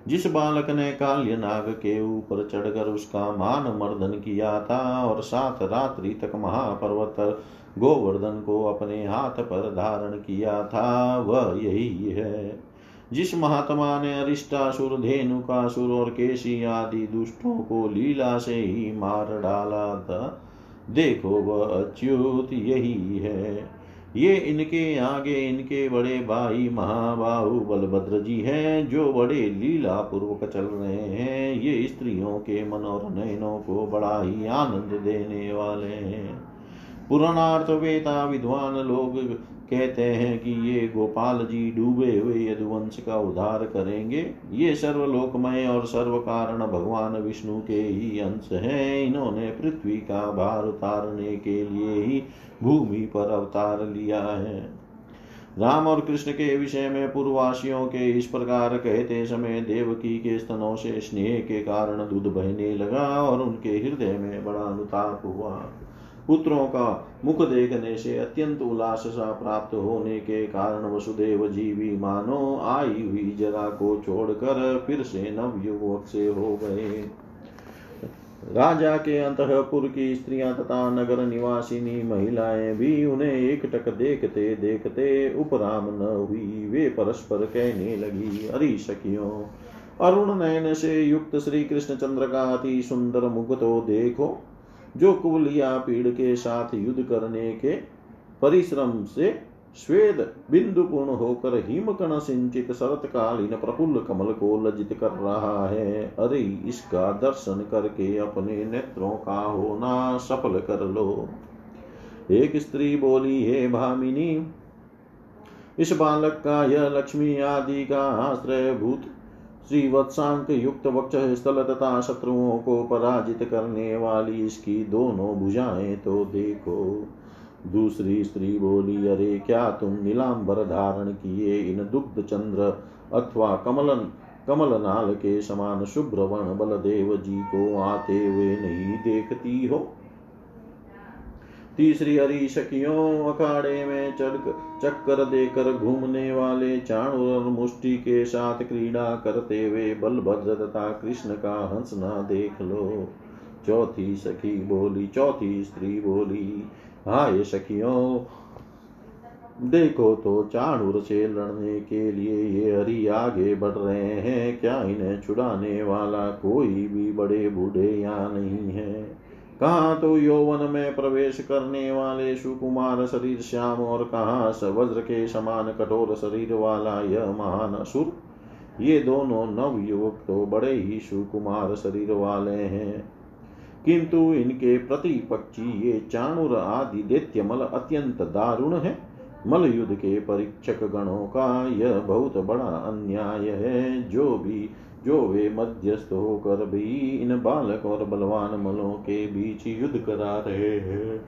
जिस बालक ने काल्य नाग के ऊपर चढ़कर उसका मान मर्दन किया था और सात रात्रि तक महापर्वत गोवर्धन को अपने हाथ पर धारण किया था, वह यही है। जिस महात्मा ने अरिष्टासुर धेनुकासुर और केशी आदि दुष्टों को लीला से ही मार डाला था, देखो वह अच्युत यही है। ये इनके आगे इनके बड़े भाई महाबाहु बलभद्र जी हैं, जो बड़े लीला पूर्वक चल रहे हैं। ये स्त्रियों के मन और नयनों को बड़ा ही आनंद देने वाले हैं। पुराणार्थ वेता, विद्वान लोग कहते हैं कि ये गोपाल जी डूबे हुए यदुवंश का उद्धार करेंगे। ये सर्वलोकमय और सर्व कारण भगवान विष्णु के ही अंश हैं। इन्होंने पृथ्वी का भार उतारने के लिए ही भूमि पर अवतार लिया है। राम और कृष्ण के विषय में पूर्ववासियों के इस प्रकार कहते समय देवकी के स्तनों से स्नेह के कारण दूध बहने लगा और उनके हृदय में बड़ा अनुताप हुआ। पुत्रों का मुख देखने से अत्यंत उल्लास सा प्राप्त होने के कारण वसुदेव जी भी मानो आई हुई जरा को छोड़कर फिर से नव युवक से हो गए। राजा के अंतपुर की स्त्रियाँ तथा नगर निवासिनी महिलाएँ भी उन्हें एक टक देखते देखते उपराम न हुई। वे परस्पर कहने लगी, अरे सखियों, अरुण नयन से युक्त श्री कृष्ण चंद्र का अति सुंदर मुख तो देखो। जो कुबलिया पीड़ के साथ युद्ध करने के परिश्रम से श्वेद बिंदु पूर्ण होकर हिमकण सिंचित शरतकालीन प्रफुल्ल कमल को लज्जित कर रहा है। अरे, इसका दर्शन करके अपने नेत्रों का होना सफल कर लो। एक स्त्री बोली, हे भामिनी, इस बालक का यह लक्ष्मी आदि का आश्रय भूत श्री वत्सांक युक्त वक्ष स्थल तथा शत्रुओं को पराजित करने वाली इसकी दोनों भुजाएँ तो देखो। दूसरी स्त्री बोली, अरे, क्या तुम नीलांबर धारण किए इन दुग्ध चंद्र अथवा कमलन कमल नाल के समान शुभ्र वर्ण बलदेव जी को आते हुए नहीं देखती हो? तीसरी हरी शकियों अखाड़े में चढ़ चक्कर देकर घूमने वाले चाणुर और मुष्टि के साथ क्रीड़ा करते हुए बलभद्र तथा कृष्ण का हंसना देख लो। चौथी सखी बोली, चौथी स्त्री बोली, हाय सखियों, देखो तो चाणुर से लड़ने के लिए ये हरि आगे बढ़ रहे हैं, क्या इन्हें छुड़ाने वाला कोई भी बड़े बूढ़े यहाँ नहीं है? कहा तो यौवन में प्रवेश करने वाले सुकुमार शरीर श्याम और कहा वज्र के समान कठोर शरीर वाला यह महान असुर। ये दोनों नव युवक तो बड़े ही सुकुमार शरीर वाले हैं। किंतु इनके प्रतिपक्षी ये चाणुर आदि दैत्य मल अत्यंत दारुण है। मल युद्ध के परीक्षक गणों का यह बहुत बड़ा अन्याय है। जो भी जो वे मध्यस्थ होकर भी इन बालक और बलवान मलों के बीच युद्ध करा रहे हैं।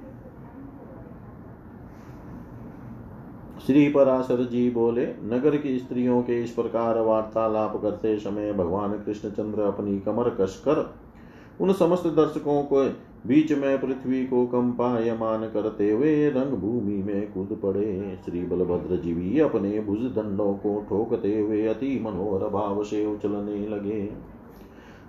श्री पराशर जी बोले, नगर की स्त्रियों के इस प्रकार वार्तालाप करते समय भगवान कृष्णचंद्र अपनी कमर कसकर उन समस्त दर्शकों को बीच में पृथ्वी को कंपायमान करते हुए रंग भूमि में कूद पड़े। श्री बलभद्र जी भी अपने भुज दंडों को ठोकते हुए अति मनोहर भाव से उछलने लगे।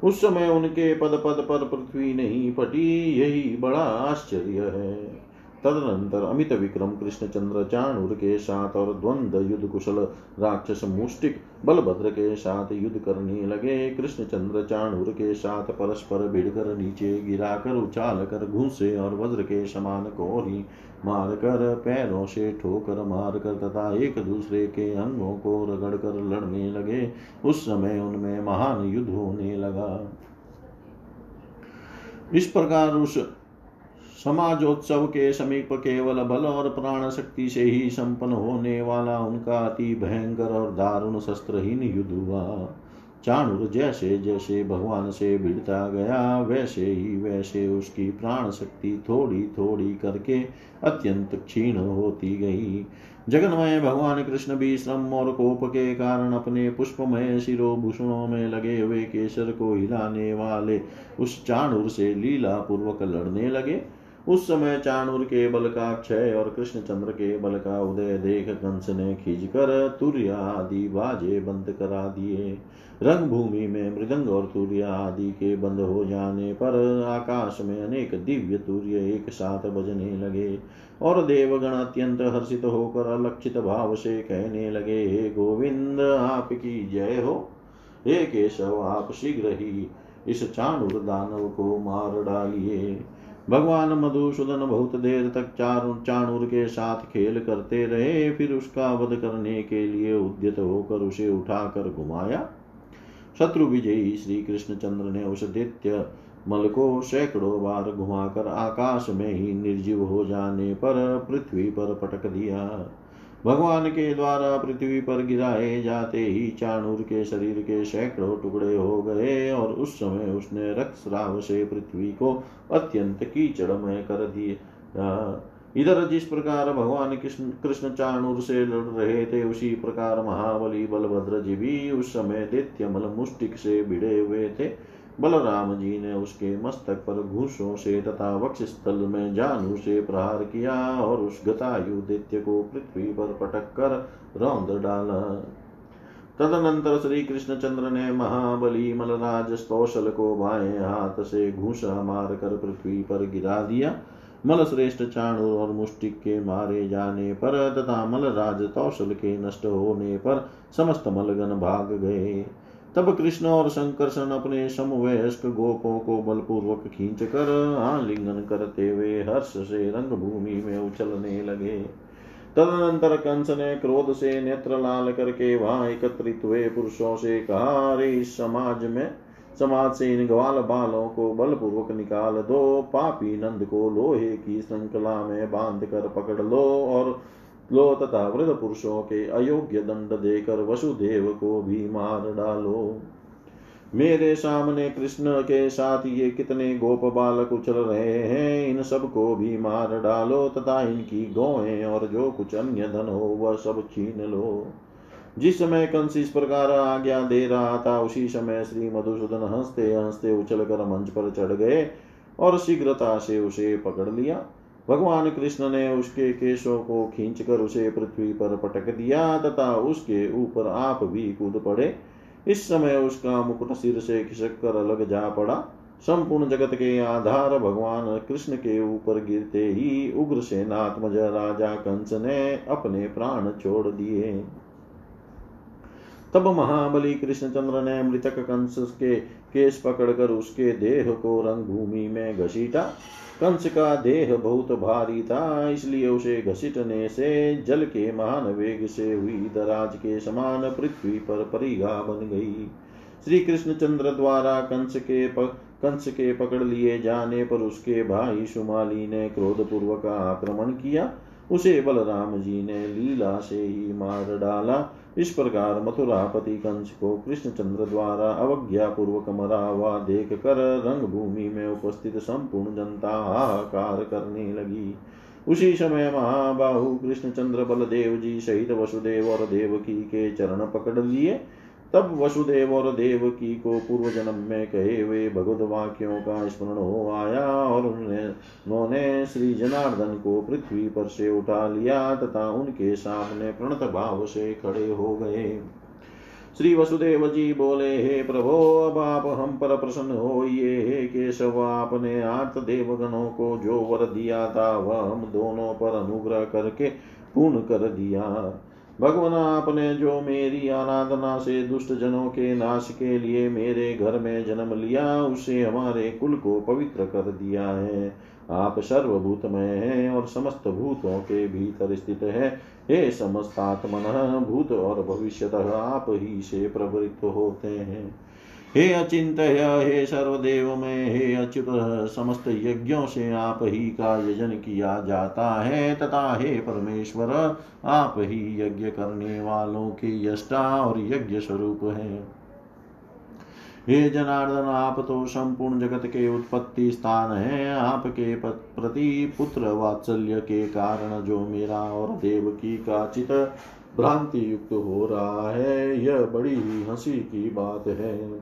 उस समय उनके पद पद पर पृथ्वी नहीं फटी, यही बड़ा आश्चर्य है। तदनंतर अमित विक्रम कृष्णचंद्र, चाणुर के साथ और द्वंद युद्ध कुशल राक्षस मुष्टिक बलभद्र के साथ युद्ध करने लगे। कृष्णचंद्र, चाणुर के साथ परस्पर भिड़कर नीचे गिराकर उछाल कर घूसे और वज्र के समान कोरी मारकर पैरों से ठोकर मारकर तथा एक दूसरे के अंगों को रगड़ कर लड़ने लगे। उस समय उनमें महान युद्ध होने लगा। इस प्रकार उस समाजोत्सव के समीप केवल बल और प्राण शक्ति से ही संपन्न होने वाला उनका अति भयंकर और दारुण शस्त्रहीन युद्ध हुआ। चाणुर जैसे जैसे भगवान से भिड़ता गया, वैसे ही वैसे उसकी प्राण शक्ति थोड़ी थोड़ी करके अत्यंत क्षीण होती गई। जगन्मय भगवान कृष्ण भी श्रम और कोप के कारण अपने पुष्पमय शिरोभूषणों में लगे हुए केसर को हिलाने वाले उस चाणुर से लीला पूर्वक लड़ने लगे। उस समय चाणुर के बल का क्षय और कृष्णचंद्र के बल का उदय देख कंस ने खींचकर तुर्य आदि बाजे बंद करा दिए। रंग भूमि में मृदंग और तुर्य आदि के बंद हो जाने पर आकाश में अनेक दिव्य तूर्य एक साथ बजने लगे और देवगण अत्यंत हर्षित होकर अलक्षित भाव से कहने लगे, हे गोविंद, आपकी जय हो। हे केशव, आप शीघ्र ही इस चाणुर दानव को मार डालिए। भगवान मधुसूदन बहुत देर तक चार चाणुर के साथ खेल करते रहे, फिर उसका वध करने के लिए उद्यत होकर उसे उठाकर घुमाया। शत्रु विजयी श्री कृष्णचंद्र ने उस दैत्य मल को सैकड़ों बार घुमाकर आकाश में ही निर्जीव हो जाने पर पृथ्वी पर पटक दिया। भगवान के द्वारा पृथ्वी पर गिराए जाते ही चाणूर के शरीर के सैकड़ों टुकड़े हो गए और उस समय उसने रक्तस्राव से पृथ्वी को अत्यंत कीचड़मय कर दिया। इधर जिस प्रकार भगवान कृष्ण कृष्ण चाणूर से लड़ रहे थे, उसी प्रकार महाबली बलभद्र जी भी उस समय दैत्यमल मुष्टिक से भिड़े हुए थे। बलराम जी ने उसके मस्तक पर घूसों से तथा वक्ष स्थल में जानू से प्रहार किया और उस गतायु दैत्य को पृथ्वी पर पटक कर रौंद डाला। तदनंतर श्री कृष्णचंद्र ने महाबली मलराज स्तौशल को बाएँ हाथ से घूसा मार कर पृथ्वी पर गिरा दिया। मल श्रेष्ठ चाणुर और मुष्टिक के मारे जाने पर तथा मलराज तौशल के नष्ट होने पर समस्त मलगन भाग गए। तब कृष्ण और शंकरसन अपने समवयस्क गोपों को बलपूर्वक खींच कर आलिंगन करते हुए हर्ष से रंग भूमि में उछलने लगे। तदनंतर कंस ने क्रोध से नेत्र लाल करके वहाँ एकत्रित हुए पुरुषों से कहा इस समाज में, समाज से इन ग्वाल बालों को बलपूर्वक निकाल दो। पापी नंद को लोहे की श्रृंखला में बाँध कर पकड़ लो और लो तथा वृद्ध पुरुषों के अयोग्य दंड देकर वसुदेव को भी मार डालो। मेरे सामने कृष्ण के साथ ये कितने गोप बालक उछल रहे हैं, इन सबको भी मार डालो तथा इनकी गौएँ और जो कुछ अन्य धन हो वह सब छीन लो। जिस समय कंस इस प्रकार आज्ञा दे रहा था, उसी समय श्री मधुसूदन हँसते हँसते उछल कर मंच पर चढ़ गए और शीघ्रता से उसे पकड़ लिया। भगवान कृष्ण ने उसके केशों को खींचकर उसे पृथ्वी पर पटक दिया तथा उसके ऊपर आप भी कूद पड़े। इस समय उसका मुकुट सिर से खिसक कर अलग जा पड़ा। संपूर्ण जगत के आधार भगवान कृष्ण के ऊपर गिरते ही उग्र सेनात्मज राजा कंस ने अपने प्राण छोड़ दिए। तब महाबली कृष्णचंद्र ने मृतक कंस के केश पकड़कर उसके देह को रंग भूमि में घसीटा। कंस का देह बहुत भारी था इसलिए उसे घसीटने से जल के महान वेग से हुई दराज के समान पृथ्वी पर परिघा बन गई। श्री कृष्णचंद्र द्वारा कंस के पक, कंस के पकड़ लिए जाने पर उसके भाई सुमाली ने क्रोध पूर्वक आक्रमण किया। उसे बलराम जी ने लीला से ही मार डाला। इस प्रकार मथुरापति कंस को कृष्णचंद्र द्वारा अवज्ञा पूर्वक मरा हुआ देख कर रंगभूमि में उपस्थित संपूर्ण जनता हाहाकार करने लगी। उसी समय महाबाहु कृष्णचंद्र बलदेव जी सहित वसुदेव और देवकी के चरण पकड़ लिए। तब वसुदेव और देवकी को पूर्व जन्म में कहे हुए भगवत वाक्यों का स्मरण हो आया और उन्होंने श्री जनार्दन को पृथ्वी पर से उठा लिया तथा उनके सामने प्रणत भाव से खड़े हो गए। श्री वसुदेव जी बोले, हे प्रभो, अब आप हम पर प्रसन्न हो ये हे केशव, आपने आर्त देवगणों को जो वर दिया था, वह हम दोनों पर अनुग्रह करके पूर्ण कर दिया। भगवान आपने जो मेरी आराधना से दुष्ट जनों के नाश के लिए मेरे घर में जन्म लिया, उसे हमारे कुल को पवित्र कर दिया है। आप सर्वभूतमय हैं और समस्त भूतों के भीतर स्थित है। हे समस्तात्मन भूत और भविष्यतः आप ही से प्रवृत्त होते हैं। हे अचिंत हे सर्वदेव में हे अच्युत, समस्त यज्ञों से आप ही का यजन किया जाता है। तथा हे परमेश्वर, आप ही यज्ञ करने वालों के यष्टा और यज्ञ स्वरूप हैं। हे जनार्दन, आप तो संपूर्ण जगत के उत्पत्ति स्थान है। आपके प्रति पुत्र वात्सल्य के कारण जो मेरा और देवकी का चित भ्रांति युक्त हो रहा है, यह बड़ी ही हँसी की बात है।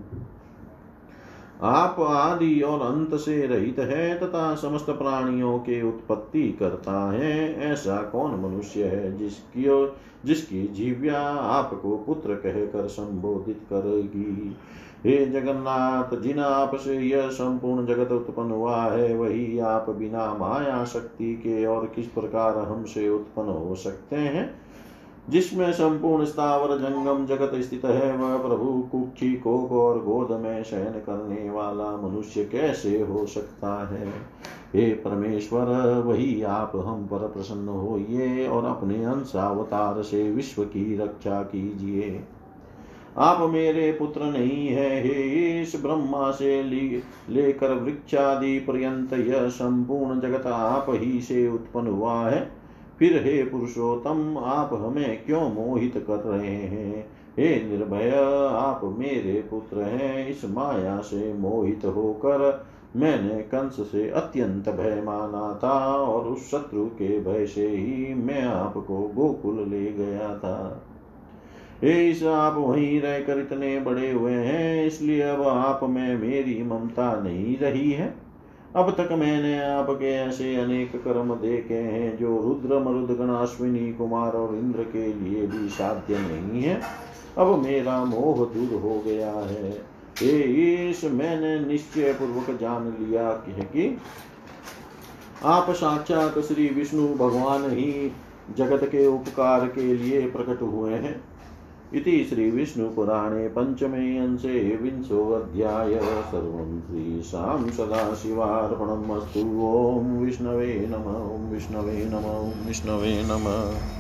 आप आदि और अंत से रहित है तथा समस्त प्राणियों के उत्पत्ति करता है, ऐसा कौन मनुष्य है जिसकी जिसकी जीव्या आपको पुत्र कहकर संबोधित करेगी? हे जगन्नाथ, जिन आप से यह संपूर्ण जगत उत्पन्न हुआ है, वही आप बिना माया शक्ति के और किस प्रकार हमसे उत्पन्न हो सकते हैं? जिसमें संपूर्ण स्थावर जंगम जगत स्थित है, वह प्रभु कुक्षी कोक और गोद में शयन करने वाला मनुष्य कैसे हो सकता है? हे परमेश्वर, वही आप हम पर प्रसन्न होइए और अपने अंशावतार से विश्व की रक्षा कीजिए। आप मेरे पुत्र नहीं है, हे इस ब्रह्मा से लेकर वृक्षादि पर्यंत यह संपूर्ण जगत आप ही से उत्पन्न हुआ है। फिर हे पुरुषोत्तम, आप हमें क्यों मोहित कर रहे हैं? हे निर्भय, आप मेरे पुत्र हैं, इस माया से मोहित होकर मैंने कंस से अत्यंत भय माना था और उस शत्रु के भय से ही मैं आपको गोकुल ले गया था। इस, आप वहीं रहकर इतने बड़े हुए हैं, इसलिए अब आप में मेरी ममता नहीं रही है। अब तक मैंने आपके ऐसे अनेक कर्म देखे हैं जो रुद्र मरुदगण अश्विनी कुमार और इंद्र के लिए भी साध्य नहीं है। अब मेरा मोह दूर हो गया है। हे ईश, मैंने निश्चय पूर्वक जान लिया कि आप साक्षात श्री विष्णु भगवान ही जगत के उपकार के लिए प्रकट हुए हैं। इति श्रीविष्णुपुराणे पञ्चमे अंशे विंशोऽध्याय। सर्वं श्रीशां सदाशिवार्पणम् अस्तु। ॐ विष्णवे नम, ॐ विष्णवे नम, ॐ विष्णवे नमः।